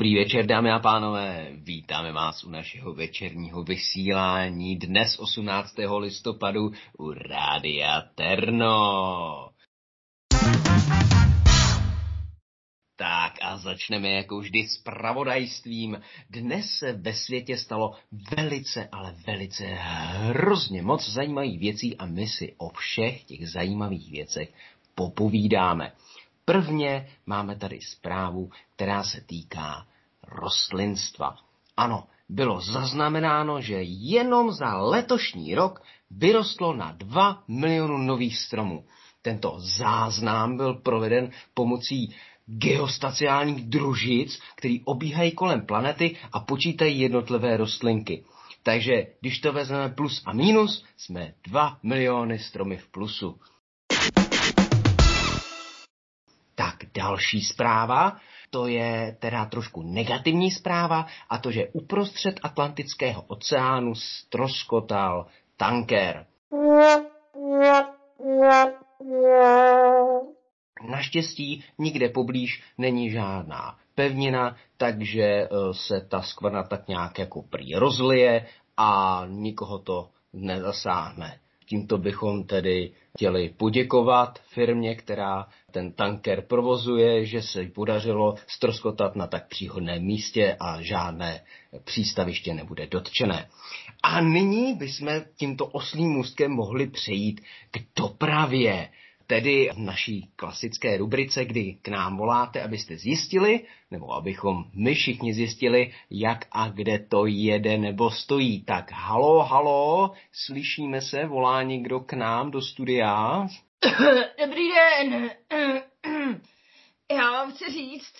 Dobrý večer, dámy a pánové. Vítáme vás u našeho večerního vysílání dnes 18. listopadu u Rádia Terno. Tak a začneme jako vždy s pravodajstvím. Dnes se ve světě stalo velice, ale velice hrozně moc zajímavých věcí a my si o všech těch zajímavých věcech popovídáme. Prvně máme tady zprávu, která se týká rostlinstva. Ano, bylo zaznamenáno, že jenom za letošní rok vyrostlo na 2 milionu nových stromů. Tento záznam byl proveden pomocí geostaciálních družic, který obíhají kolem planety a počítají jednotlivé rostlinky. Takže když to vezmeme plus a minus, jsme 2 miliony stromy v plusu. Tak další zpráva, to je teda trošku negativní zpráva, a to, že uprostřed Atlantického oceánu stroskotal tanker. Naštěstí nikde poblíž není žádná pevnina, takže eh, se ta skvrna tak nějak jako prý rozlije a nikoho to nezasáhne. Tímto bychom tedy chtěli poděkovat firmě, která ten tanker provozuje, že se podařilo stroskotat na tak příhodném místě a žádné přístaviště nebude dotčené. A nyní bychom tímto oslým můstkem mohli přejít k dopravě tedy v naší klasické rubrice, kdy k nám voláte, abyste zjistili, nebo abychom my všichni zjistili, jak a kde to jede nebo stojí. Tak halo, halo, slyšíme se, volá někdo k nám do studia? Dobrý den. Já vám chci říct,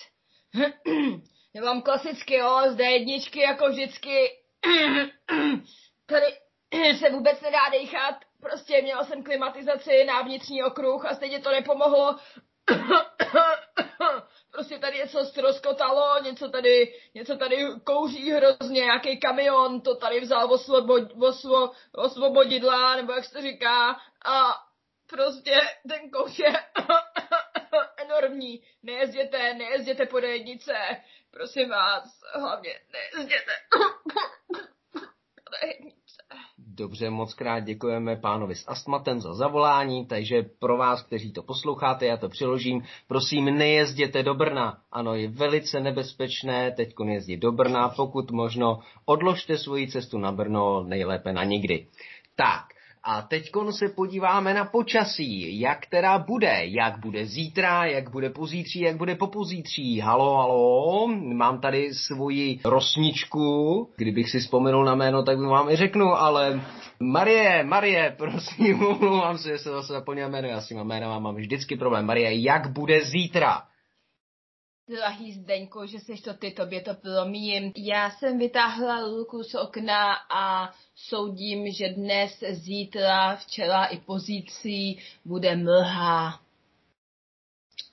já vám klasicky, jo, zde jedničky jako vždycky. Tady se vůbec nedá dechat, Prostě měla jsem klimatizaci na vnitřní okruh a stejně to nepomohlo. prostě tady něco stroskotalo, něco tady, něco tady kouří hrozně, nějaký kamion to tady vzal osvobod, osvo, osvobodidla, nebo jak se to říká, a prostě ten kouř je enormní. Nejezděte, nejezděte po jednice, prosím vás, hlavně nejezděte po jednice. Dobře, moc krát děkujeme pánovi s astmatem za zavolání, takže pro vás, kteří to posloucháte, já to přiložím, prosím, nejezděte do Brna. Ano, je velice nebezpečné teď jezdit do Brna, pokud možno odložte svoji cestu na Brno nejlépe na nikdy. Tak, a teď se podíváme na počasí, jak teda bude, jak bude zítra, jak bude pozítří, jak bude popozítří. Halo, halo, mám tady svoji rosničku, kdybych si vzpomenul na jméno, tak vám i řeknu, ale Marie, Marie, prosím, umlouvám se, že se zase zapomněl jméno, já s těma jménama mám vždycky problém. Marie, jak bude zítra? Drahý Zdeňku, že seš to ty, tobě to promíjím. Já jsem vytáhla ruku z okna a soudím, že dnes, zítra, včera i pozítří bude mlha.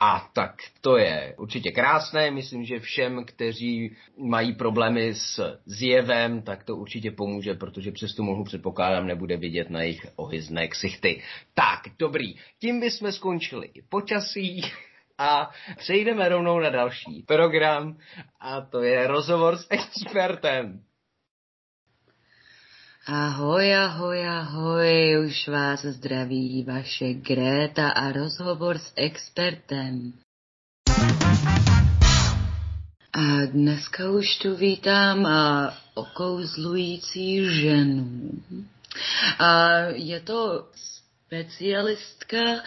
A tak to je určitě krásné, myslím, že všem, kteří mají problémy s zjevem, tak to určitě pomůže, protože přes tu mohu předpokládám nebude vidět na jejich ohyzné ksichty. Tak, dobrý, tím bychom skončili počasí a přejdeme rovnou na další program a to je rozhovor s expertem. Ahoj, ahoj, ahoj, už vás zdraví vaše Gréta a rozhovor s expertem. A dneska už tu vítám a okouzlující ženu. A je to specialistka,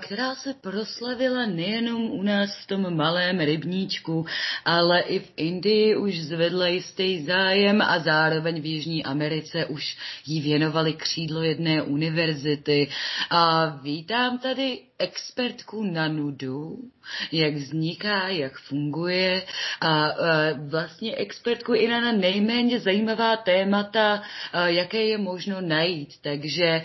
která se proslavila nejenom u nás v tom malém rybníčku, ale i v Indii už zvedla jistý zájem a zároveň v Jižní Americe už jí věnovali křídlo jedné univerzity. A vítám tady expertku na nudu, jak vzniká, jak funguje a, vlastně expertku i na nejméně zajímavá témata, jaké je možno najít. Takže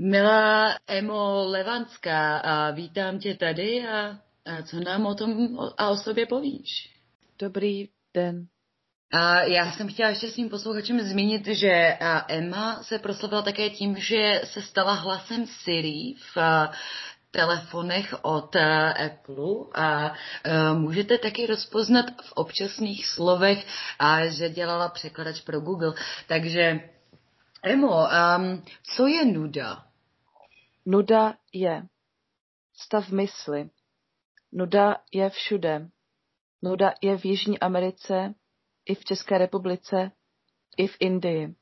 Milá Emo Levanská, a vítám tě tady a, a co nám o tom a o sobě povíš? Dobrý den. A já jsem chtěla ještě svým posluchačům zmínit, že Emma se proslavila také tím, že se stala hlasem Siri v telefonech od Apple a můžete taky rozpoznat v občasných slovech, a že dělala překladač pro Google. Takže Emo, um, co je nuda? Nuda je stav mysli. Nuda je všude. Nuda je v Jižní Americe, i v České republice, i v Indii.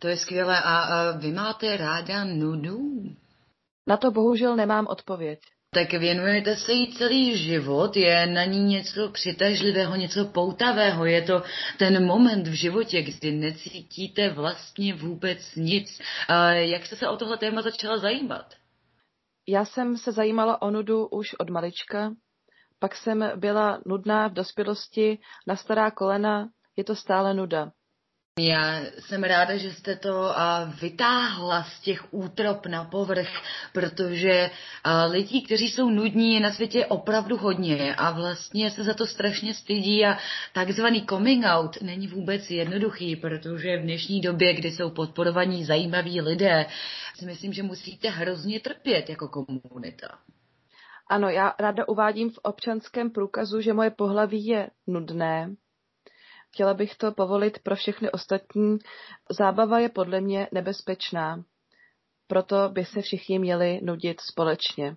To je skvělé. A, a vy máte ráda nudu? Na to bohužel nemám odpověď. Tak věnujete se jí celý život, je na ní něco přitažlivého, něco poutavého, je to ten moment v životě, kdy necítíte vlastně vůbec nic. A jak jste se o tohle téma začala zajímat? Já jsem se zajímala o nudu už od malička, pak jsem byla nudná v dospělosti, na stará kolena, je to stále nuda. Já jsem ráda, že jste to vytáhla z těch útrop na povrch, protože lidí, kteří jsou nudní, je na světě opravdu hodně a vlastně se za to strašně stydí a takzvaný coming out není vůbec jednoduchý, protože v dnešní době, kdy jsou podporovaní zajímaví lidé, si myslím, že musíte hrozně trpět jako komunita. Ano, já ráda uvádím v občanském průkazu, že moje pohlaví je nudné, Chtěla bych to povolit pro všechny ostatní. Zábava je podle mě nebezpečná. Proto by se všichni měli nudit společně.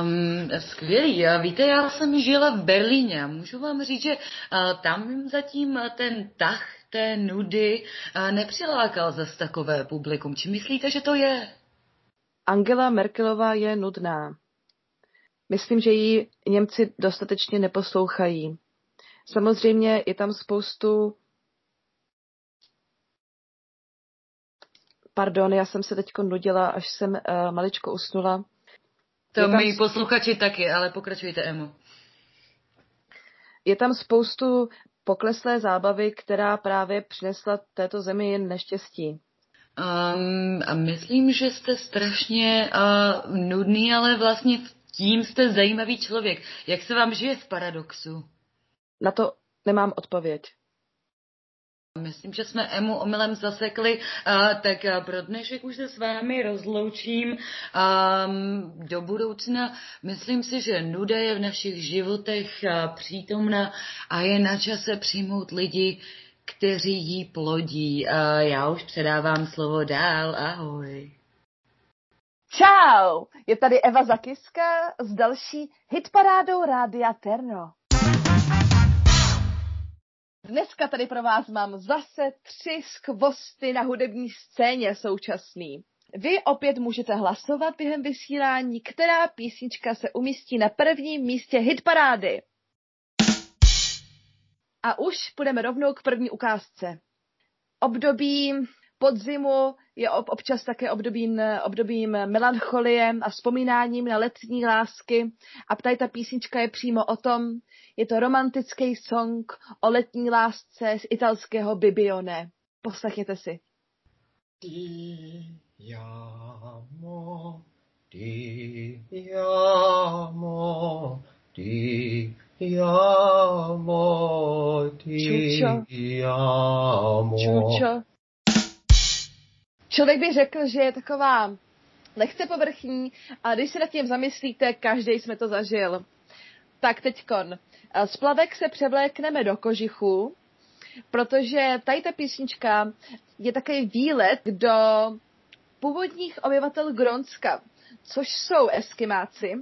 Um, skvělý. Víte, já jsem žila v Berlíně a můžu vám říct, že uh, tam zatím ten tah té nudy uh, nepřilákal zase takové publikum. Či myslíte, že to je? Angela Merkelová je nudná. Myslím, že ji Němci dostatečně neposlouchají. Samozřejmě je tam spoustu Pardon, já jsem se teď nudila, až jsem uh, maličko usnula. To je my posluchači taky, ale pokračujte, Emo. Je tam spoustu pokleslé zábavy, která právě přinesla této zemi jen neštěstí. Um, a myslím, že jste strašně uh, nudný, ale vlastně tím jste zajímavý člověk. Jak se vám žije v paradoxu? Na to nemám odpověď. Myslím, že jsme Emu omylem zasekli, uh, tak uh, pro dnešek už se s vámi rozloučím. Um, do budoucna myslím si, že nuda je v našich životech uh, přítomna a je na čase přijmout lidi, kteří jí plodí. Já už předávám slovo dál. Ahoj. Čau! Je tady Eva Zakiska s další hitparádou Rádia Terno. Dneska tady pro vás mám zase tři skvosty na hudební scéně současný. Vy opět můžete hlasovat během vysílání, která písnička se umístí na prvním místě hitparády. A už půjdeme rovnou k první ukázce. Období podzimu je občas také obdobím, obdobím melancholie a vzpomínáním na letní lásky. A tady ta písnička je přímo o tom, je to romantický song o letní lásce z italského Bibione. Poslechněte si. Ti amo, ti amo, ti amo, ti amo. Čučo. Člověk by řekl, že je taková lehce povrchní, a když se nad tím zamyslíte, každý jsme to zažil. Tak teďkon. Z plavek se převlékneme do kožichu, protože tady ta písnička je takový výlet do původních obyvatel Gronska, což jsou eskimáci.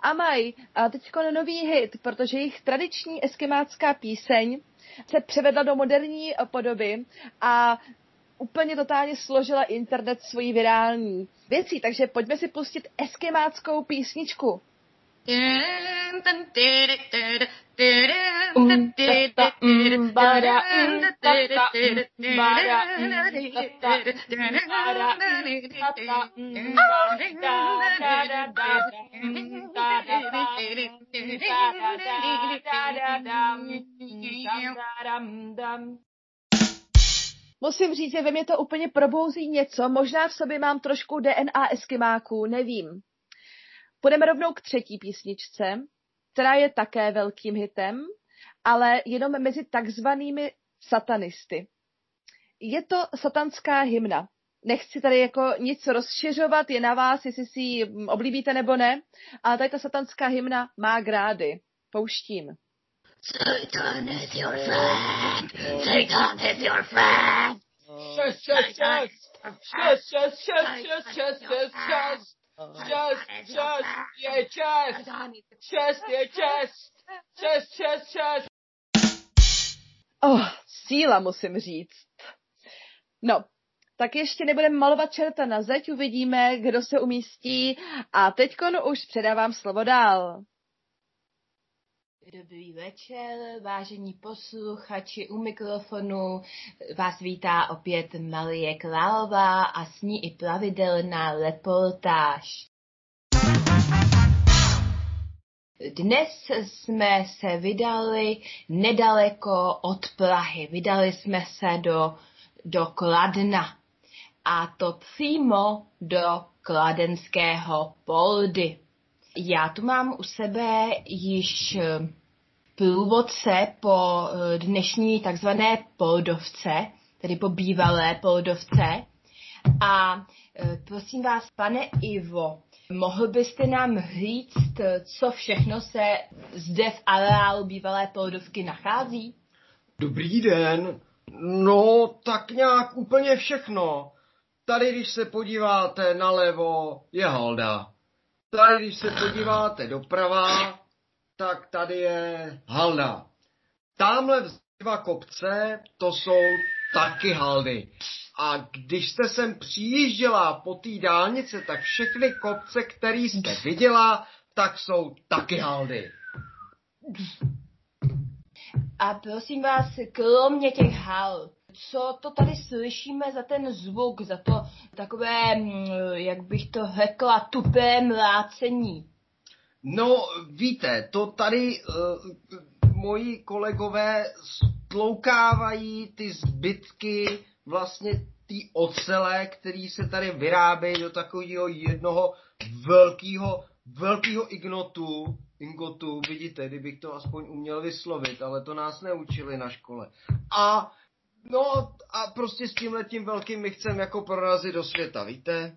A mají teď nový hit, protože jejich tradiční eskimácká píseň se převedla do moderní podoby a úplně totálně složila internet svojí virální věcí, takže pojďme si pustit eskimáckou písničku. Musím říct, že ve mě to úplně probouzí něco, možná v sobě mám trošku DNA eskimáků, nevím. Půjdeme rovnou k třetí písničce, která je také velkým hitem, ale jenom mezi takzvanými satanisty. Je to satanská hymna. nechci tady jako nic rozšiřovat, je na vás, jestli si ji oblíbíte nebo ne, ale tady ta satanská hymna má grády. Pouštím. Satan is your friend. Satan is your friend. Šest, šest, šest. Šest, šest, šest, šest, šest, šest, šest. Šest, šest je čest. Šest je čest. Šest, šest, šest. Oh, síla musím říct. No, tak ještě nebudeme malovat čerta na zeď, uvidíme, kdo se umístí a teďkon už předávám slovo dál. Dobrý večer, vážení posluchači u mikrofonu. Vás vítá opět Marie Králová a s ní i pravidelná reportáž. Dnes jsme se vydali nedaleko od Prahy. Vydali jsme se do, do Kladna. A to přímo do kladenského poldy. Já tu mám u sebe již eh, průvodce po eh, dnešní takzvané poldovce, tedy po bývalé poldovce. A eh, prosím vás, pane Ivo, mohl byste nám říct, co všechno se zde v areálu bývalé poldovky nachází? Dobrý den. No, tak nějak úplně všechno. Tady, když se podíváte nalevo, je halda. Tady, když se podíváte doprava, tak tady je halda. Tamhle dva kopce, to jsou taky haldy. A když jste sem přijížděla po té dálnici, tak všechny kopce, které jste viděla, tak jsou taky haldy. A prosím vás, kromě těch hal, co to tady slyšíme za ten zvuk, za to takové, mm, jak bych to řekla, tupé mlácení? No, víte, to tady uh, moji kolegové stloukávají ty zbytky vlastně ty ocele, který se tady vyrábějí do takového jednoho velkého, velkého ignotu, ingotu, vidíte, kdybych to aspoň uměl vyslovit, ale to nás neučili na škole. A No a prostě s tím letím velkým my chceme jako prorazit do světa, víte?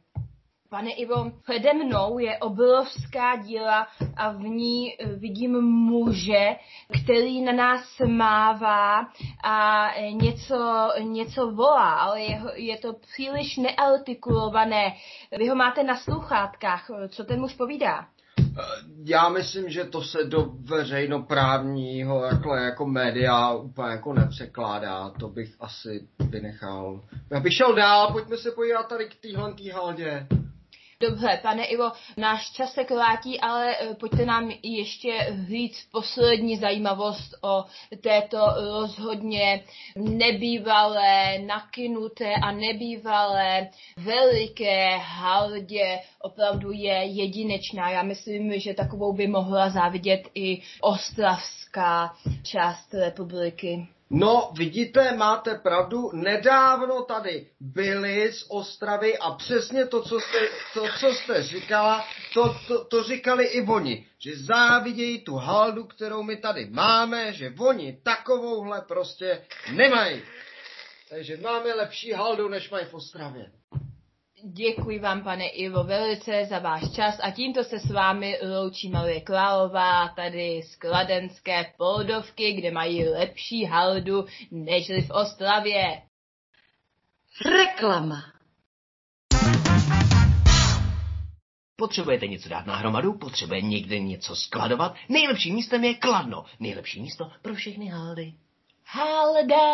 Pane Ivo, přede mnou je obrovská díla a v ní eh, vidím muže, který na nás mává a něco, něco volá, ale je, je to příliš neartikulované. Vy ho máte na sluchátkách, co ten muž povídá? Já myslím, že to se do veřejnoprávního jako, jako média úplně jako nepřekládá. To bych asi vynechal. Já bych šel dál, pojďme se podívat tady k téhle haldě. Dobře, pane Ivo, náš čas se krátí, ale eh, pojďte nám ještě říct poslední zajímavost o této rozhodně nebývalé, nakynuté a nebývalé veliké haldě. Opravdu je jedinečná. Já myslím, že takovou by mohla závidět i ostravská část republiky. No, vidíte, máte pravdu, nedávno tady byli z Ostravy a přesně to, co jste, to, co jste říkala, to, to, to říkali i oni, že závidějí tu haldu, kterou my tady máme, že oni takovouhle prostě nemají. Takže máme lepší haldu, než mají v Ostravě. Děkuji vám, pane Ivo, velice za váš čas a tímto se s vámi loučí Marie Klálová tady z Kladenské Poldovky, kde mají lepší haldu než v Ostravě. Reklama. Potřebujete něco dát na hromadu? Potřebuje někde něco skladovat? Nejlepším místem je Kladno. Nejlepší místo pro všechny haldy. Halda,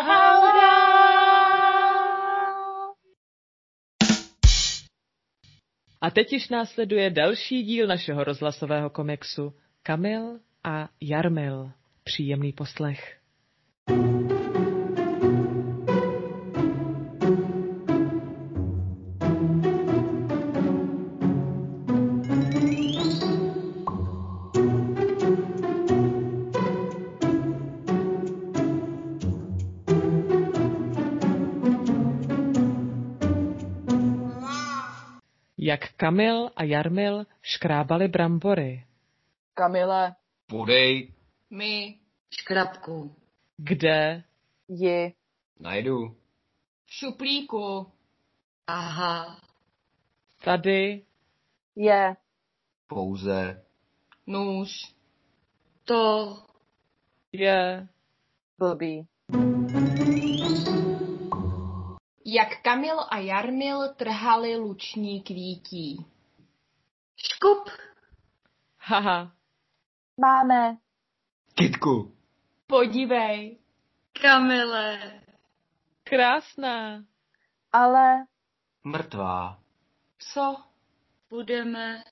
halda. A teď již následuje další díl našeho rozhlasového komiksu Kamil a Jarmil. Příjemný poslech. Jak Kamil a Jarmil škrábali brambory. Kamile. Podej. My. Škrabku. Kde? Ji. Najdu. V šuplíku. Aha. Tady. Je. Pouze. Nůž. To. Je. Blbý. Jak Kamil a Jarmil trhali luční kvítí. Škup. Haha. Máme. Kitku. Podívej. Kamile. Krásná. Ale Mrtvá. Co? Budeme.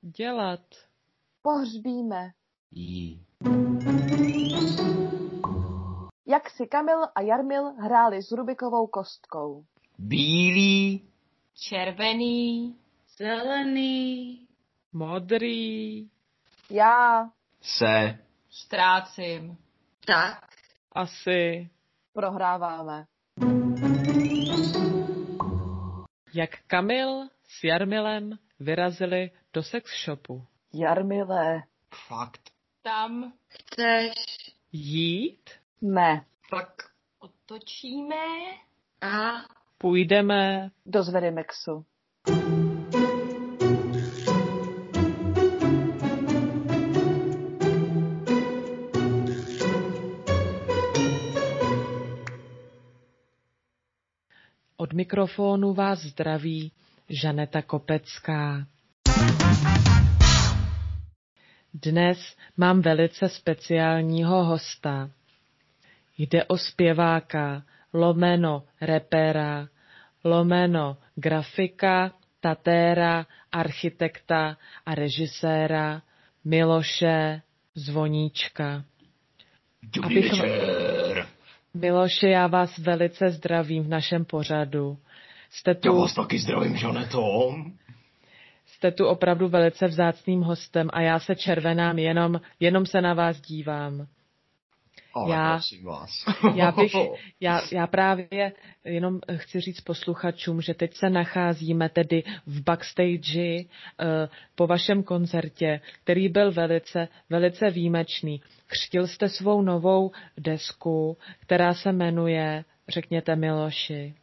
Dělat. pohřbíme. Jí. Jak si Kamil a Jarmil hráli s Rubikovou kostkou. Bílý. Červený. Zelený. Modrý. Já Se. Ztrácím. Tak. Asi. prohráváme. Jak Kamil s Jarmilem vyrazili do sex shopu. Jarmile. Fakt. Tam Chceš. Jít? Ne. Tak. otočíme. A. Půjdeme. Do Zverimexu. Od mikrofonu vás zdraví Žaneta Kopecká. Dnes mám velice speciálního hosta. Jde o zpěváka, lomeno repera, lomeno grafika, tatéra, architekta a režiséra Miloše Zvoníčka. Dobrý Abych- večer. Miloše, já vás velice zdravím v našem pořadu. Jste Já tu, vás taky zdravím, Žaneto. jste tu opravdu velice vzácným hostem a já se červenám, jenom, jenom se na vás dívám. Ale Já- prosím vás. Já, bych, já, já právě jenom chci říct posluchačům, že teď se nacházíme tedy v backstage eh, po vašem koncertě, který byl velice, velice výjimečný. Křtil jste svou novou desku, která se jmenuje, řekněte Miloši.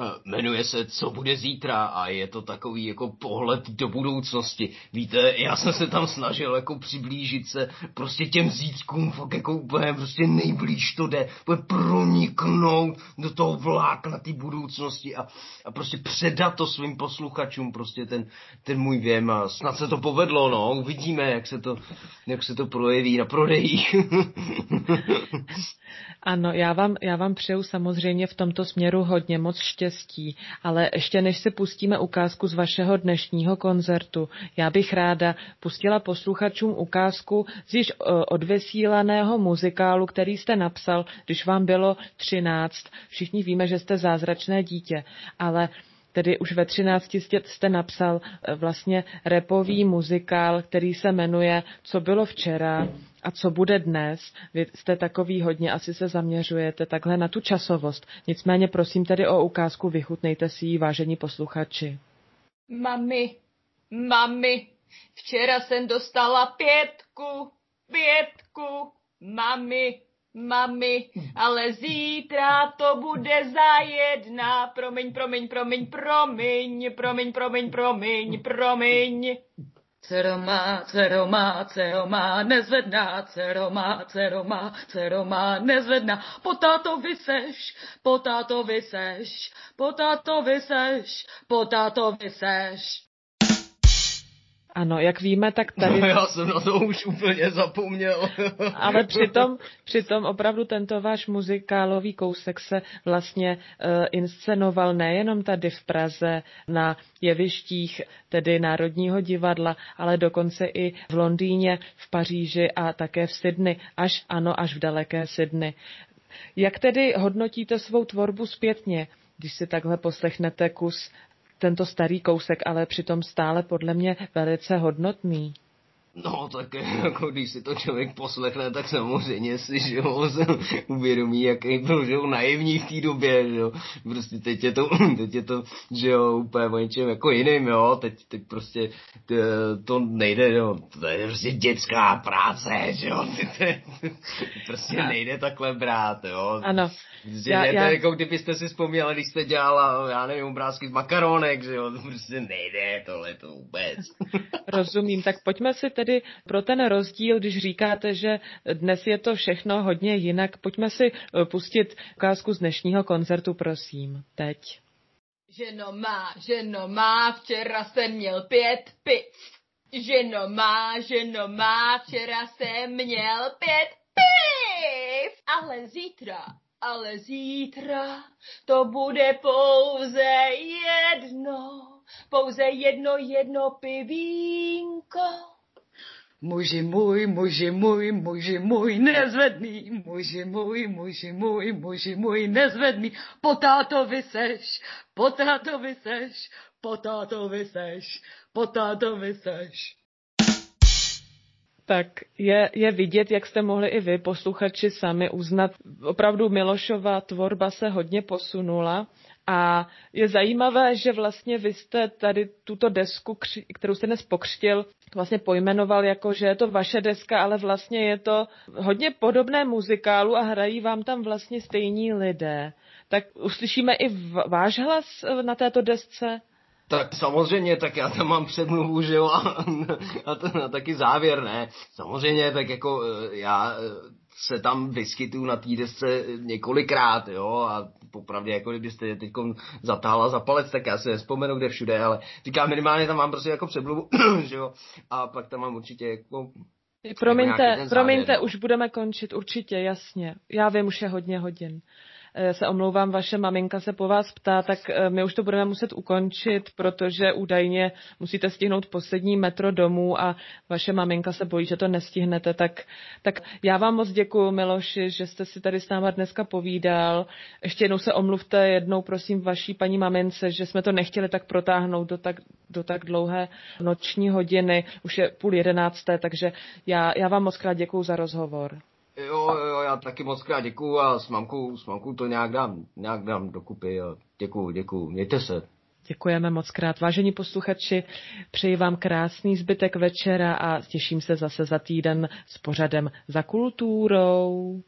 Eh, Jmenuje se Co bude zítra a je to takový jako pohled do budoucnosti. Víte, já jsem se tam snažil jako přiblížit se prostě těm zítřkům, fakt jako úplně prostě nejblíž to jde, úplně proniknout do toho vlákna té budoucnosti a, a prostě předat to svým posluchačům, prostě ten, ten můj věm a snad se to povedlo, no, uvidíme, jak se to, jak se to projeví na prodejích. Ano, já vám, já vám přeju samozřejmě v tomto směru hodně moc štěstí, ale ještě než si pustíme ukázku z vašeho dnešního koncertu, já bych ráda pustila posluchačům ukázku z již eh, odvysílaného muzikálu, který jste napsal, když vám bylo 13. Všichni víme, že jste zázračné dítě, ale tedy už ve 13 jste, napsal eh, vlastně repový muzikál, který se jmenuje Co bylo včera a co bude dnes. Vy jste takový hodně, asi se zaměřujete takhle na tu časovost. Nicméně prosím tedy o ukázku, vychutnejte si ji, vážení posluchači. Mami, mami, včera jsem dostala pětku, pětku, mami, mami, ale zítra to bude za jedna. Promiň, promiň, promiň, promiň, promiň, promiň, promiň, promiň. Dcero má, dcero má, dcero má, nezvedná, dcero má, dcero má, dcero má, nezvedná. Po táto vyseš, po táto vyseš, po táto vyseš, po táto vyseš. Ano, jak víme, tak tady... No, já jsem na to už úplně zapomněl. Ale přitom, přitom opravdu tento váš muzikálový kousek se vlastně uh, inscenoval nejenom tady v Praze na jevištích tedy Národního divadla, ale dokonce i v Londýně, v Paříži a také v Sydney, až ano, až v daleké Sydney. Jak tedy hodnotíte svou tvorbu zpětně, když si takhle poslechnete kus tento starý kousek, ale přitom stále podle mě velice hodnotný. No, tak jako když si to člověk poslechne, tak samozřejmě si, že jo, uvědomí, jaký byl, že jo, naivní v té době, že jo. Prostě teď je to, teď je to, že jo, úplně o něčem jako jiným, jo. Teď, teď prostě to, to nejde, jo. To je prostě dětská práce, že jo. Prostě nejde takhle brát, jo. Ano. Prostě já, já... jako kdybyste si vzpomněli, když jste dělala, já nevím, obrázky z makaronek, že jo. To prostě nejde tohle to vůbec. Rozumím, tak pojďme si tedy pro ten rozdíl, když říkáte, že dnes je to všechno hodně jinak, pojďme si eh, pustit ukázku z dnešního koncertu, prosím, teď. Ženo má, ženo má, včera jsem měl pět piv. Ženo má, ženo má, včera jsem měl pět piv. Ale zítra, ale zítra to bude pouze jedno, pouze jedno, jedno pivínko. Muži můj, muži můj, muži můj, nezvedný, muži můj, muži můj, muži můj, nezvedný, potátovi seš, potátovi seš, potátovi seš, potátovi seš. Tak je, je vidět, jak jste mohli i vy, posluchači, sami uznat. Opravdu Milošova tvorba se hodně posunula a je zajímavé, že vlastně vy jste tady tuto desku, kterou jste dnes pokřtil, vlastně pojmenoval jako, že je to vaše deska, ale vlastně je to hodně podobné muzikálu a hrají vám tam vlastně stejní lidé. Tak uslyšíme i váš hlas na této desce? Tak samozřejmě, tak já tam mám předmluvu, že jo, a, a, to, a taky závěr, ne. Samozřejmě, tak jako e, já e, se tam vyskytuju na té desce několikrát, jo, a popravdě, jako kdybyste je teď zatáhla za palec, tak já se nespomenu, kde všude, ale říkám, minimálně tam mám prostě jako předmluvu, že jo, a pak tam mám určitě jako Promiňte, promiňte, no. už budeme končit, určitě, jasně. Já vím, už je hodně hodin. Eh, se omlouvám, vaše maminka se po vás ptá, tak eh, my už to budeme muset ukončit, protože údajně musíte stihnout poslední metro domů a vaše maminka se bojí, že to nestihnete. Tak, tak já vám moc děkuji, Miloši, že jste si tady s náma dneska povídal. Ještě jednou se omluvte jednou, prosím, vaší paní mamince, že jsme to nechtěli tak protáhnout do tak, do tak dlouhé noční hodiny. Už je půl jedenácté, takže já, já vám moc krát děkuji za rozhovor. Jo, jo, já taky moc krát děkuju a s mamkou, s mamkou to nějak dám, nějak dám dokupy. Děkuju, děkuju, mějte se. Děkujeme moc krát. Vážení posluchači, přeji vám krásný zbytek večera a těším se zase za týden s pořadem za kulturou.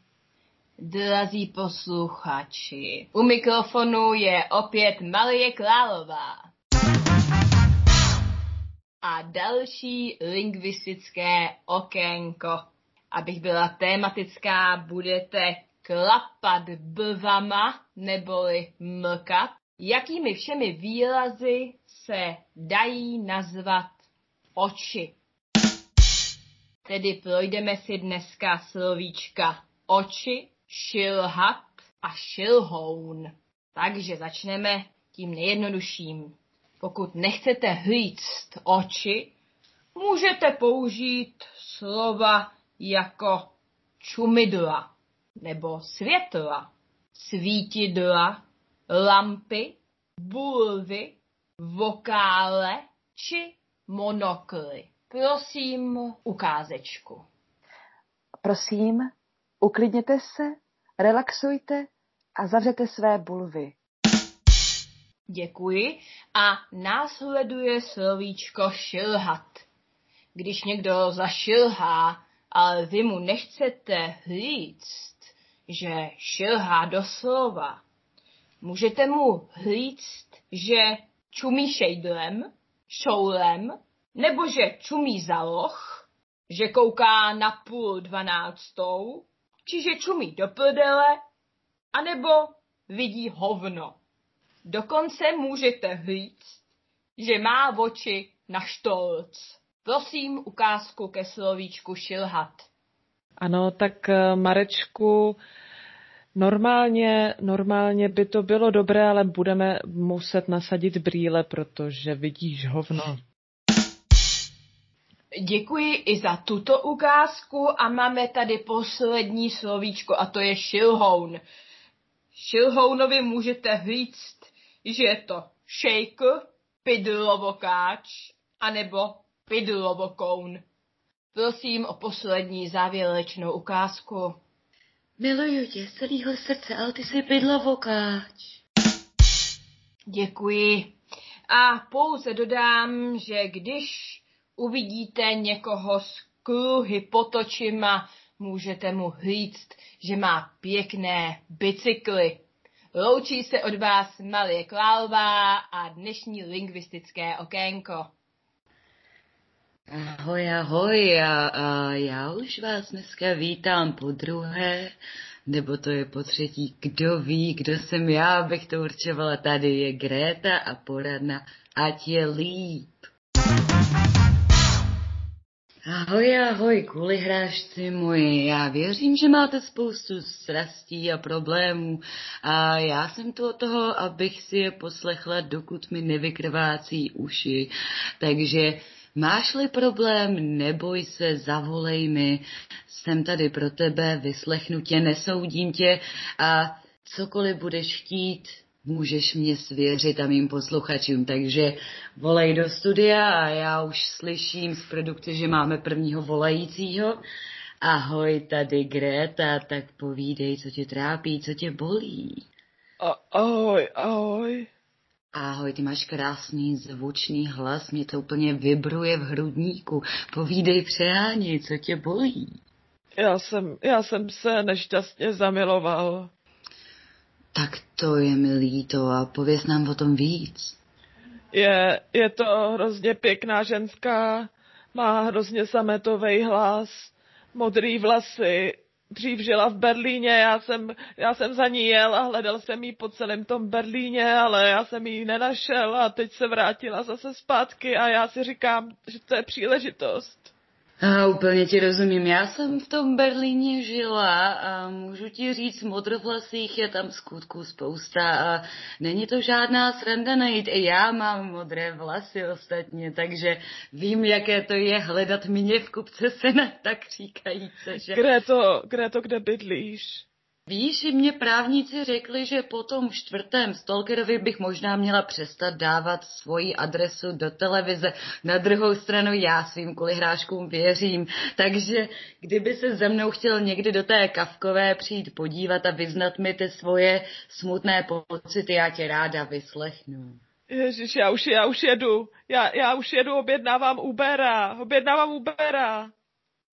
Drazí posluchači, u mikrofonu je opět Marie Králová. A další lingvistické okénko abych byla tématická, budete klapat blvama neboli mlkat. Jakými všemi výrazy se dají nazvat oči? Tedy projdeme si dneska slovíčka oči, šilhat a šilhoun. Takže začneme tím nejjednodušším. Pokud nechcete hlíct oči, můžete použít slova jako čumidla nebo světla, svítidla, lampy, bulvy, vokále či monokly. Prosím, ukázečku. Prosím, uklidněte se, relaxujte a zavřete své bulvy. Děkuji a následuje slovíčko šilhat. Když někdo zašilhá, ale vy mu nechcete říct, že šilhá doslova. Můžete mu říct, že čumí šejdlem, šoulem, nebo že čumí zaloh, že kouká na půl dvanáctou, či že čumí do prdele, anebo vidí hovno. Dokonce můžete říct, že má oči na štolc. Prosím ukázku ke slovíčku šilhat. Ano, tak eh, Marečku, normálně, normálně by to bylo dobré, ale budeme muset nasadit brýle, protože vidíš hovno. Děkuji i za tuto ukázku a máme tady poslední slovíčko a to je šilhoun. Šilhounovi můžete říct, že je to shaker, pidlovokáč, anebo pidlovokoun. Prosím o poslední závěrečnou ukázku. Miluju tě z celého srdce, ale ty jsi bydlovokáč. Děkuji. A pouze dodám, že když uvidíte někoho s kruhy pod očima, můžete mu říct, že má pěkné bicykly. Loučí se od vás Malie Klálová a dnešní lingvistické okénko. Ahoj, ahoj, a, a já už vás dneska vítám po druhé, nebo to je po třetí, kdo ví, kdo jsem já, bych to určovala, tady je Gréta a poradna, ať je líp. Ahoj, ahoj, kvůli hrášci moji. Já věřím, že máte spoustu strastí a problémů a já jsem tu od toho, abych si je poslechla, dokud mi nevykrvácí uši. Takže máš-li problém, neboj se, zavolej mi. Jsem tady pro tebe, vyslechnu tě, nesoudím tě a cokoliv budeš chtít, můžeš mě svěřit a mým posluchačům, takže volej do studia a já už slyším z produkce, že máme prvního volajícího. Ahoj, tady Greta, tak povídej, co tě trápí, co tě bolí. A, ahoj, ahoj. Ahoj, ty máš krásný zvučný hlas, mě to úplně vibruje v hrudníku. Povídej přeháni, co tě bolí. Já jsem, já jsem se nešťastně zamiloval. Tak to je mi líto a pověs nám o tom víc. Je, je to hrozně pěkná ženská, má hrozně sametový hlas, modrý vlasy, dřív žila v Berlíně, já jsem, já jsem za ní jel a hledal jsem jí po celém tom Berlíně, ale já jsem ji nenašel a teď se vrátila zase zpátky a já si říkám, že to je příležitost. A úplně ti rozumím. Já jsem v tom Berlíně žila a můžu ti říct, modrovlasých je tam skutku spousta a není to žádná sranda najít. I já mám modré vlasy ostatně, takže vím, jaké to je hledat mě v kupce sena, tak říkajíce, že... Greto, Greto, kde bydlíš? Víš, mě právníci řekli, že po tom čtvrtém Stalkerovi bych možná měla přestat dávat svoji adresu do televize. Na druhou stranu já svým kulihráškům věřím, takže kdyby se ze mnou chtěl někdy do té kavkové přijít podívat a vyznat mi ty svoje smutné pocity, já tě ráda vyslechnu. Ježiš, já už, já už jedu. Já, já už jedu, objednávám Ubera. Objednávám Ubera.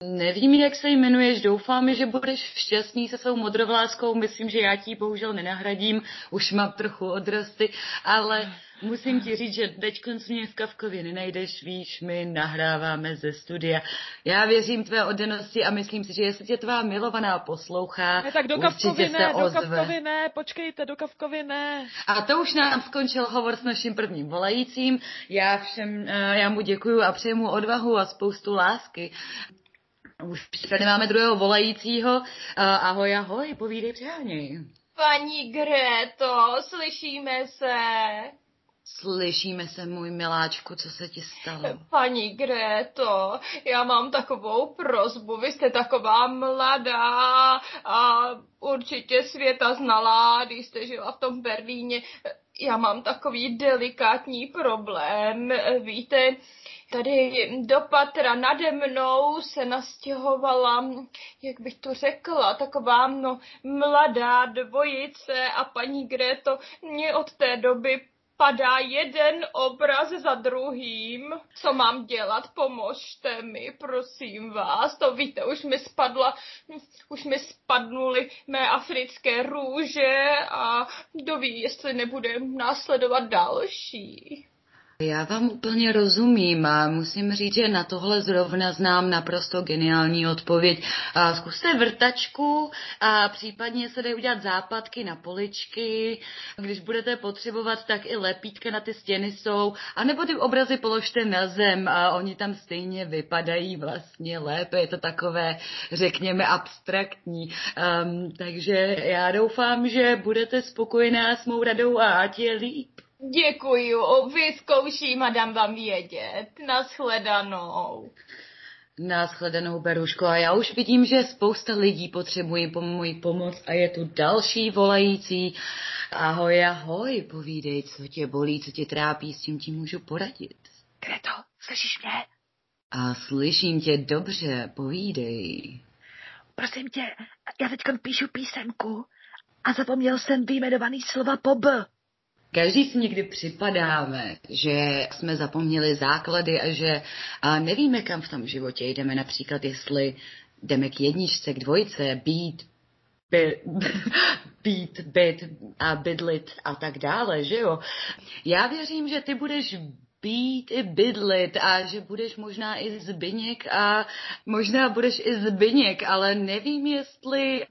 Nevím, jak se jmenuješ, doufám, že budeš šťastný se svou modrovláskou, myslím, že já ti bohužel nenahradím, už mám trochu odrosty, ale musím ti říct, že teď mě v Kavkově nenajdeš, víš, my nahráváme ze studia. Já věřím tvé oddanosti a myslím si, že jestli tě tvá milovaná poslouchá, ne, tak do Kavkovy ne, do Kavkovy ne, počkejte, do Kavkovy ne. A to už nám skončil hovor s naším prvním volajícím. Já všem, eh, já mu děkuju a přeju mu odvahu a spoustu lásky. Už tady máme druhého volajícího. Ahoj, ahoj, povídej přáněj. Paní Greto, slyšíme se. Slyšíme se, můj miláčku, co se ti stalo? Paní Greto, já mám takovou prozbu, vy jste taková mladá a určitě světa znalá, když jste žila v tom Berlíně. Já mám takový delikátní problém, víte, tady do patra nade mnou se nastěhovala, jak bych to řekla, taková no, mladá dvojice a paní Greto mě od té doby padá jeden obraz za druhým. Co mám dělat? Pomožte mi, prosím vás. To víte, už mi spadla, už mi spadnuly mé africké růže a kdo ví, jestli nebude následovat další. Já vám úplně rozumím a musím říct, že na tohle zrovna znám naprosto geniální odpověď. A zkuste vrtačku a případně se dají udělat západky na poličky. Když budete potřebovat, tak i lepítka na ty stěny jsou. A nebo ty obrazy položte na zem a oni tam stejně vypadají vlastně lépe. Je to takové, řekněme, abstraktní. Um, takže já doufám, že budete spokojená s mou radou a ať je líp. Děkuju, vyzkouším a dám vám vědět. Naschledanou. Naschledanou, Beruško. A já už vidím, že spousta lidí potřebují po moji pomoc a je tu další volající. Ahoj, ahoj, povídej, co tě bolí, co tě trápí, s tím ti můžu poradit. Kreto, slyšíš mě? A slyším tě dobře, povídej. Prosím tě, já teď píšu písemku a zapomněl jsem vyjmenovaný slova po B. Každý si někdy připadáme, že jsme zapomněli základy a že a nevíme, kam v tom životě jdeme. Například, jestli jdeme k jedničce, k dvojce, být, by, být, byt a bydlit a tak dále, že jo? Já věřím, že ty budeš být i bydlit a že budeš možná i Zbyněk a možná budeš i Zbyněk, ale nevím, jestli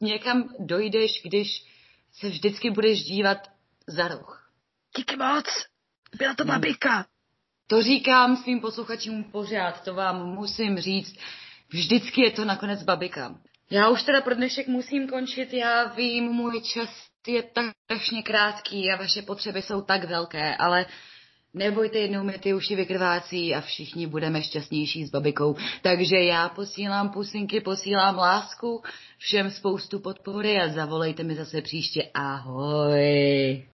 někam dojdeš, když se vždycky budeš dívat za roh. Díky moc. Byla to babika. To říkám svým posluchačům pořád, to vám musím říct. Vždycky je to nakonec babika. Já už teda pro dnešek musím končit, já vím, můj čas je tak strašně krátký a vaše potřeby jsou tak velké, ale nebojte, jednou mi ty uši vykrvácí a všichni budeme šťastnější s babikou. Takže já posílám pusinky, posílám lásku, všem spoustu podpory a zavolejte mi zase příště. Ahoj.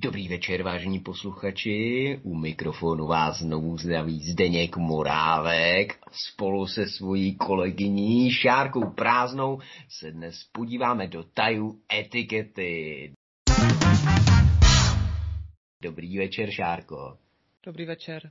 Dobrý večer, vážení posluchači. U mikrofonu vás znovu zdraví Zdeněk Morávek. Spolu se svojí kolegyní Šárkou Prázdnou se dnes podíváme do tajů etikety. Dobrý večer, Šárko. Dobrý večer.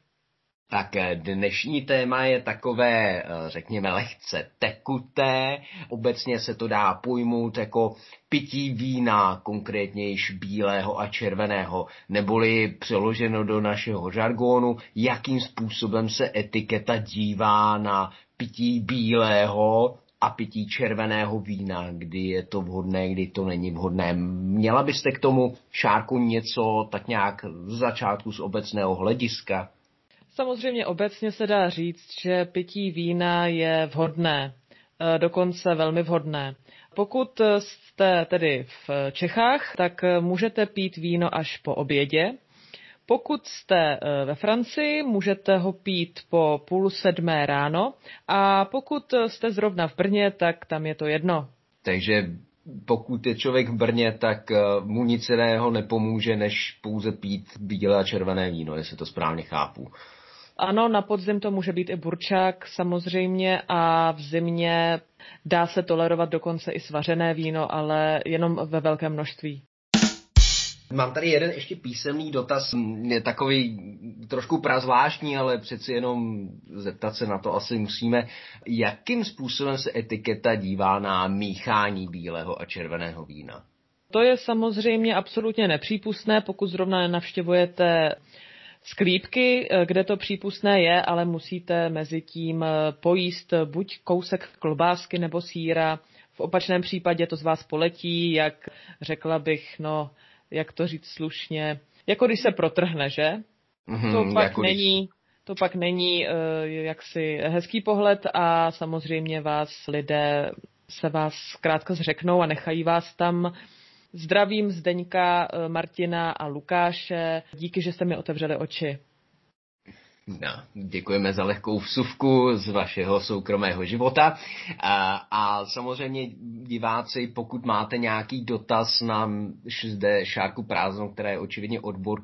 Tak eh, dnešní téma je takové, eh, řekněme, lehce tekuté. Obecně se to dá pojmout jako pití vína, konkrétně již bílého a červeného, neboli přeloženo do našeho žargonu, jakým způsobem se etiketa dívá na pití bílého a pití červeného vína, kdy je to vhodné, kdy to není vhodné. Měla byste k tomu šárku něco tak nějak z začátku z obecného hlediska? Samozřejmě obecně se dá říct, že pití vína je vhodné, e, dokonce velmi vhodné. Pokud jste tedy v Čechách, tak můžete pít víno až po obědě. Pokud jste e, ve Francii, můžete ho pít po půl sedmé ráno a pokud jste zrovna v Brně, tak tam je to jedno. Takže pokud je člověk v Brně, tak e, mu nic jiného nepomůže, než pouze pít bílé a červené víno, jestli to správně chápu. Ano, na podzim to může být i burčák samozřejmě a v zimě dá se tolerovat dokonce i svařené víno, ale jenom ve velkém množství. Mám tady jeden ještě písemný dotaz, je takový trošku prazvláštní, ale přeci jenom zeptat se na to asi musíme. Jakým způsobem se etiketa dívá na míchání bílého a červeného vína? To je samozřejmě absolutně nepřípustné, pokud zrovna nenavštěvujete sklípky, eh, kde to přípustné je, ale musíte mezi tím eh, pojíst buď kousek klobásky nebo síra. V opačném případě to z vás poletí, jak řekla bych, no, jak to říct slušně, jako když se protrhne, že? Mm-hmm, to pak jako není, to pak není uh, jaksi hezký pohled a samozřejmě vás lidé se vás zkrátka zřeknou a nechají vás tam Zdravím Zdeňka, eh, Martina a Lukáše. Díky, že jste mi otevřeli oči. No, děkujeme za lehkou vsuvku z vašeho soukromého života. A, a samozřejmě diváci, pokud máte nějaký dotaz na zde Šárku Prázdnou, která je očividně odbor,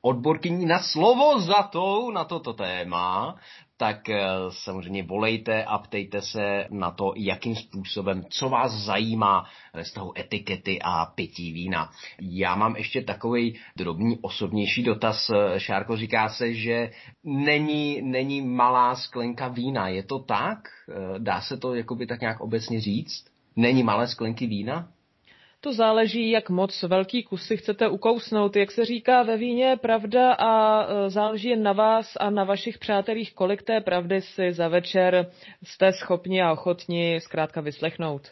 odborkyní na slovo za to, na toto téma, tak eh, samozřejmě volejte a ptejte se na to, jakým způsobem, co vás zajímá ve vztahu etikety a pití vína. Já mám ještě takový drobný osobnější dotaz. Šárko říká se, že není, není malá sklenka vína. Je to tak? Eh, dá se to jakoby tak nějak obecně říct? Není malé sklenky vína? To záleží, jak moc velký kusy chcete ukousnout. Jak se říká ve víně, pravda a e, záleží jen na vás a na vašich přátelích, kolik té pravdy si za večer jste schopni a ochotni zkrátka vyslechnout.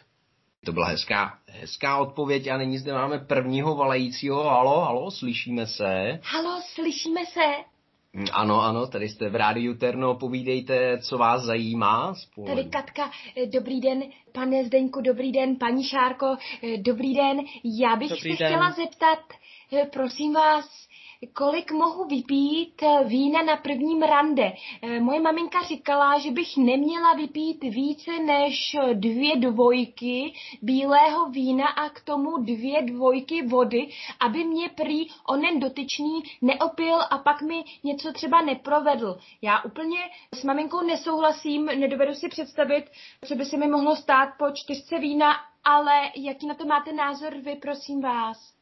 To byla hezká, hezká odpověď a nyní zde máme prvního valejícího. Halo, halo, slyšíme se? Halo, slyšíme se? Mm, ano, ano, tady jste v rádiu Terno, povídejte, co vás zajímá. Spolu. Tady Katka, eh, dobrý den, pane Zdeňku, dobrý den, paní Šárko, eh, dobrý den. Já bych dobrý se den. chtěla zeptat, eh, prosím vás, kolik mohu vypít eh, vína na prvním rande. Eh, moje maminka říkala, že bych neměla vypít více než dvě dvojky bílého vína a k tomu dvě dvojky vody, aby mě prý onen dotyčný neopil a pak mi něco třeba neprovedl. Já úplně s maminkou nesouhlasím, nedovedu si představit, co by se mi mohlo stát po čtyřce vína, ale jaký na to máte názor vy, prosím vás?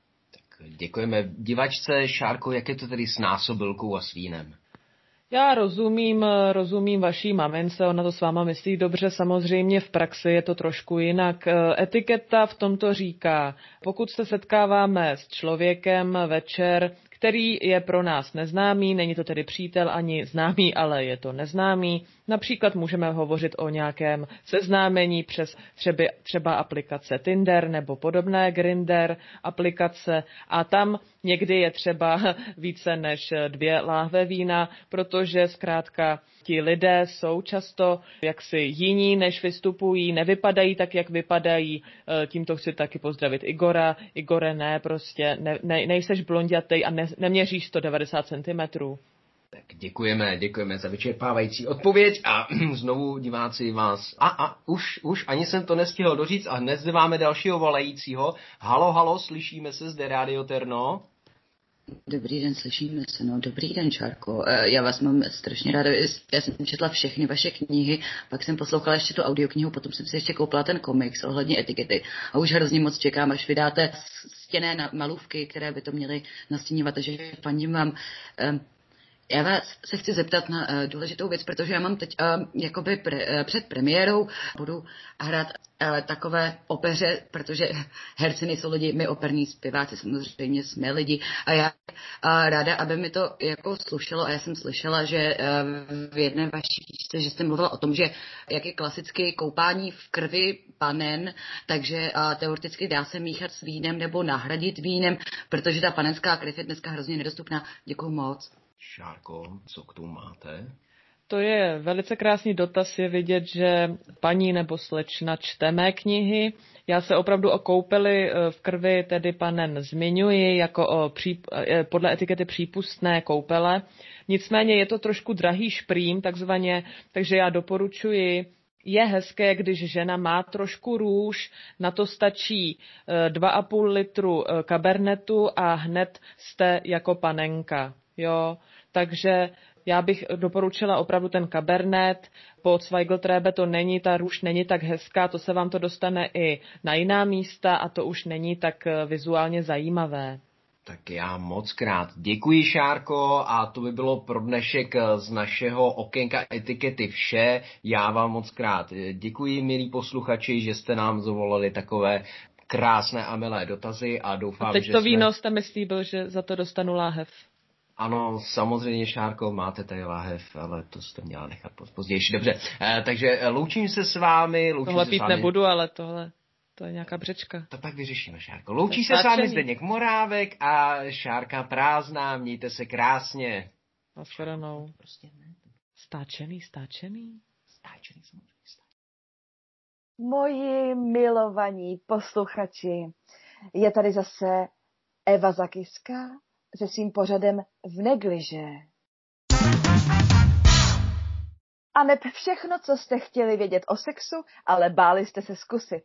Děkujeme divačce. Šárko, jak je to tedy s násobilkou a s vínem? Já rozumím, rozumím vaší mamince, ona to s váma myslí dobře, samozřejmě v praxi je to trošku jinak. Etiketa v tomto říká, pokud se setkáváme s člověkem večer, který je pro nás neznámý, není to tedy přítel ani známý, ale je to neznámý. Například můžeme hovořit o nějakém seznámení přes třeba, třeba aplikace Tinder nebo podobné Grinder aplikace a tam někdy je třeba více než dvě láhve vína, protože zkrátka ti lidé jsou často jaksi jiní, než vystupují, nevypadají tak, jak vypadají. E, tímto chci taky pozdravit Igora. Igore, ne, prostě ne, ne, nejseš blondětej a ne, neměříš 190 cm. Tak děkujeme, děkujeme za vyčerpávající odpověď a znovu diváci vás... A, a, už, už ani jsem to nestihl doříct a hned zde máme dalšího volajícího. Halo, halo, slyšíme se zde Radio Terno. Dobrý den, slyšíme se. No, dobrý den, Čárko. Eh, já vás mám strašně ráda. Já jsem četla všechny vaše knihy, pak jsem poslouchala ještě tu audioknihu, potom jsem si ještě koupila ten komiks ohledně etikety a už hrozně moc čekám, až vydáte stěné malůvky, které by to měly nastíněvat, takže fandím vám. Já vás se chci zeptat na uh, důležitou věc, protože já mám teď uh, jakoby pre, uh, před premiérou budu hrát uh, takové opeře, protože herci nejsou lidi, my operní zpěváci samozřejmě jsme lidi a já uh, ráda, aby mi to jako slušelo a já jsem slyšela, že uh, v jedné vaší knížce, že jste mluvila o tom, že jak je klasicky koupání v krvi panen, takže uh, teoreticky dá se míchat s vínem nebo nahradit vínem, protože ta panenská krev je dneska hrozně nedostupná. Děkuji moc. Šárko, co k tomu máte? To je velice krásný dotaz, je vidět, že paní nebo slečna čte mé knihy. Já se opravdu o koupeli eh, v krvi tedy panen zmiňuji jako o pří, eh, podle etikety přípustné koupele. Nicméně je to trošku drahý šprým, takzvaně, takže já doporučuji je hezké, když žena má trošku růž, na to stačí 2,5 eh, litru kabernetu a hned jste jako panenka. Jo, takže já bych doporučila opravdu ten kabernet. Po Zweigeltrebe to není, ta růž není tak hezká, to se vám to dostane i na jiná místa a to už není tak eh, vizuálně zajímavé. Tak já moc krát děkuji, Šárko, a to by bylo pro dnešek eh, z našeho okénka etikety vše. Já vám moc krát eh, děkuji, milí posluchači, že jste nám zavolali takové krásné a milé dotazy a doufám, a teď že to víno jsme... jste mi slíbil, že za to dostanu láhev. Ano, samozřejmě, Šárko, máte tady láhev, ale to jste měla nechat později. Dobře, eh, takže eh, loučím se s vámi. Loučím tohle se pít s vámi. nebudu, ale tohle, to je nějaká břečka. To pak vyřešíme, Šárko. Loučí se s vámi Zdeněk Morávek a Šárka Prázdná. Mějte se krásně. Naschledanou. Prostě ne. Stáčený, stáčený. Stáčený samozřejmě. Moji milovaní posluchači, je tady zase Eva Zakiska se svým pořadem v negliže. A neb všechno, co jste chtěli vědět o sexu, ale báli jste se zkusit.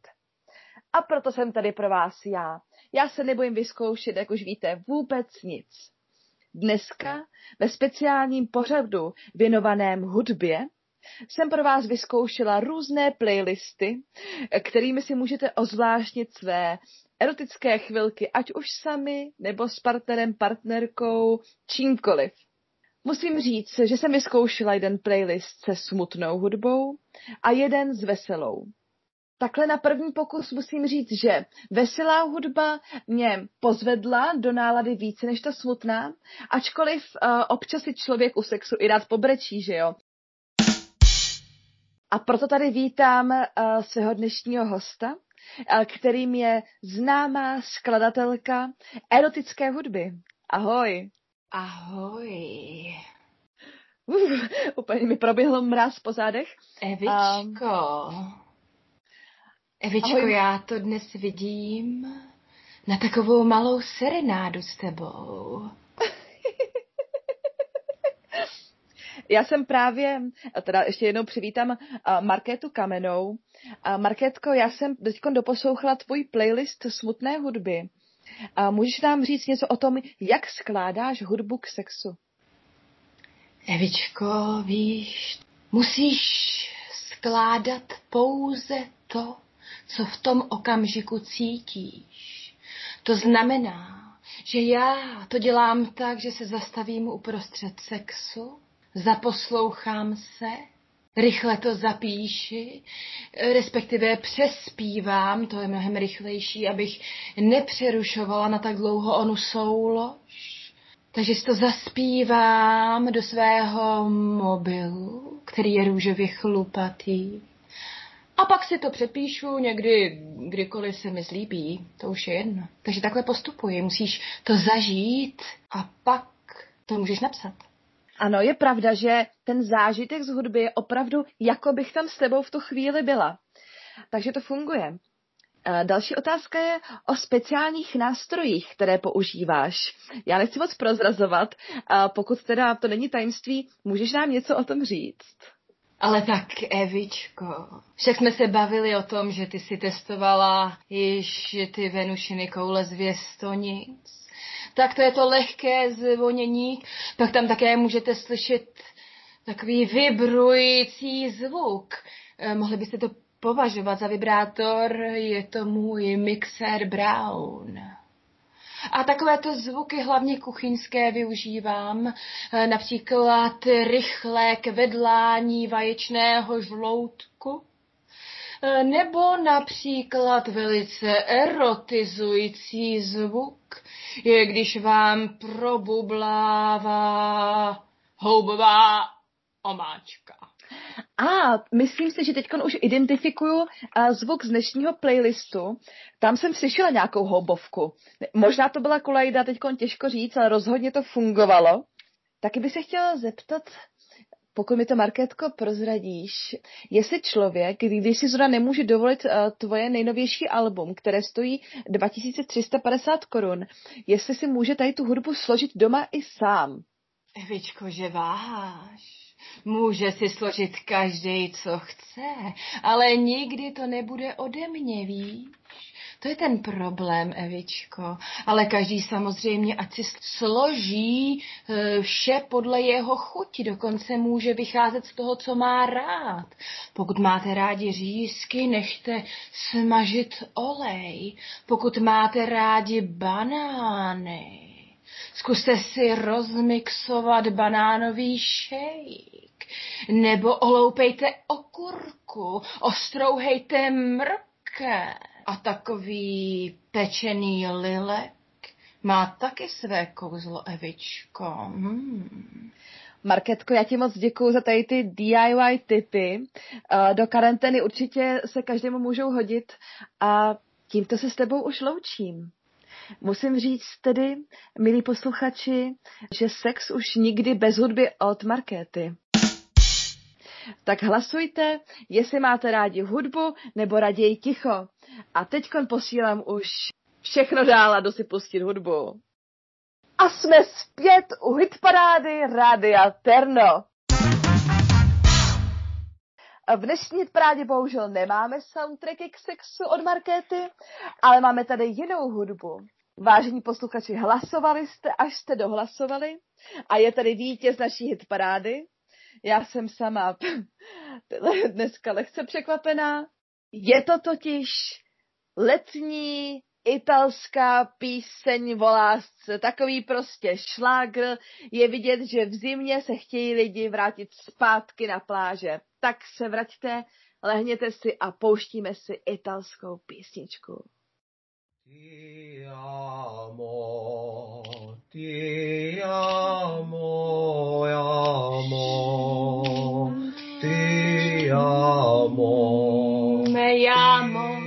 A proto jsem tady pro vás já. Já se nebojím vyzkoušet, jak už víte, vůbec nic. Dneska ve speciálním pořadu věnovaném hudbě jsem pro vás vyzkoušela různé playlisty, kterými si můžete ozvláštnit své erotické chvilky, ať už sami, nebo s partnerem, partnerkou, čímkoliv. Musím říct, že jsem vyzkoušela jeden playlist se smutnou hudbou a jeden s veselou. Takhle na první pokus musím říct, že veselá hudba mě pozvedla do nálady více než ta smutná, ačkoliv uh, občas si člověk u sexu i rád pobrečí, že jo. A proto tady vítám uh, svého dnešního hosta, kterým je známá skladatelka erotické hudby. Ahoj. Ahoj. Uh, úplně mi proběhlo mráz po zádech. Evičko. Um, Evičko, ahoj. já to dnes vidím na takovou malou serenádu s tebou. Já jsem právě, teda ještě jednou přivítám uh, Markétu Kamenou. Uh, Markétko, já jsem teď doposlouchala tvůj playlist smutné hudby. A můžeš nám říct něco o tom, jak skládáš hudbu k sexu? Evičko, víš, musíš skládat pouze to, co v tom okamžiku cítíš. To znamená, že já to dělám tak, že se zastavím uprostřed sexu, zaposlouchám se, rychle to zapíši, respektive přespívám, to je mnohem rychlejší, abych nepřerušovala na tak dlouho onu soulož. Takže si to zaspívám do svého mobilu, který je růžově chlupatý. A pak si to přepíšu někdy, kdykoliv se mi zlíbí, to už je jedno. Takže takhle postupuji, musíš to zažít a pak to můžeš napsat. Ano, je pravda, že ten zážitek z hudby je opravdu, jako bych tam s tebou v tu chvíli byla. Takže to funguje. Další otázka je o speciálních nástrojích, které používáš. Já nechci moc prozrazovat, pokud teda to není tajemství, můžeš nám něco o tom říct? Ale tak, Evičko, však jsme se bavili o tom, že ty si testovala již ty Venušiny koule z věstonic. Tak to je to lehké zvonění, pak tam také můžete slyšet takový vibrující zvuk. Eh, mohli byste to považovat za vibrátor, je to můj mixer Brown. A takovéto zvuky hlavně kuchyňské využívám, e, například rychlé kvedlání vaječného žloutku, nebo například velice erotizující zvuk, je když vám probublává houbová omáčka. A myslím si, že teď už identifikuju uh, zvuk z dnešního playlistu. Tam jsem slyšela nějakou houbovku. Možná to byla kulajda, teď těžko říct, ale rozhodně to fungovalo. Taky bych se chtěla zeptat, pokud mi to Marketko prozradíš, jestli člověk, když si zrovna nemůže dovolit uh, tvoje nejnovější album, které stojí 2350 korun, jestli si může tady tu hudbu složit doma i sám. Evičko, že váháš. Může si složit každý, co chce, ale nikdy to nebude ode mě, víš? To je ten problém, Evičko. Ale každý samozřejmě, ať si složí e, vše podle jeho chuti, dokonce může vycházet z toho, co má rád. Pokud máte rádi řízky, nechte smažit olej. Pokud máte rádi banány, zkuste si rozmixovat banánový shake nebo oloupejte okurku, ostrouhejte mrke a takový pečený lilek má taky své kouzlo, Evičko. Hmm. Marketko, já ti moc děkuji za tady ty DIY tipy. Do karantény určitě se každému můžou hodit a tímto se s tebou už loučím. Musím říct tedy, milí posluchači, že sex už nikdy bez hudby od Markéty. Tak hlasujte, jestli máte rádi hudbu nebo raději ticho. A teďkon posílám už všechno dál a jdu si pustit hudbu. A jsme zpět u hitparády Rádia Terno. V dnešní hitparádě bohužel nemáme soundtracky k sexu od Markéty, ale máme tady jinou hudbu. Vážení posluchači, hlasovali jste, až jste dohlasovali a je tady vítěz naší hitparády. Já jsem sama dneska lehce překvapená. Je to totiž letní italská píseň o lásce, takový prostě šlágr. Je vidět, že v zimě se chtějí lidi vrátit zpátky na pláže. Tak se vraťte, lehněte si a pouštíme si italskou písničku. Ti amo, ti amo, amo, amo. Me amo,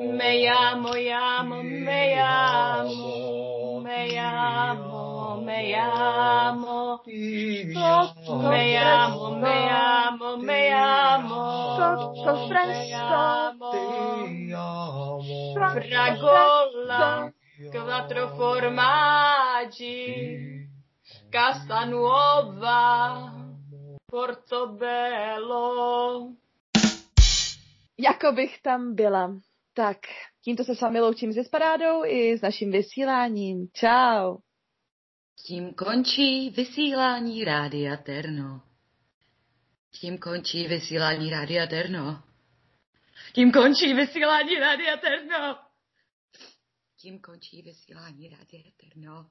me amo, amo, me amo, me amo, me amo. Me amo, me amo, me amo. Sotto presto. Ti amo. Fragola, quattro formaggi. Casanuova, Portobello. Jako bych tam byla. Tak, tímto se s vámi loučím se Sparádou i s naším vysíláním. Čau. Tím končí vysílání Rádia Terno. Tím končí vysílání Rádia Terno. Tím končí vysílání Rádia Terno. Tím končí vysílání Rádia Terno.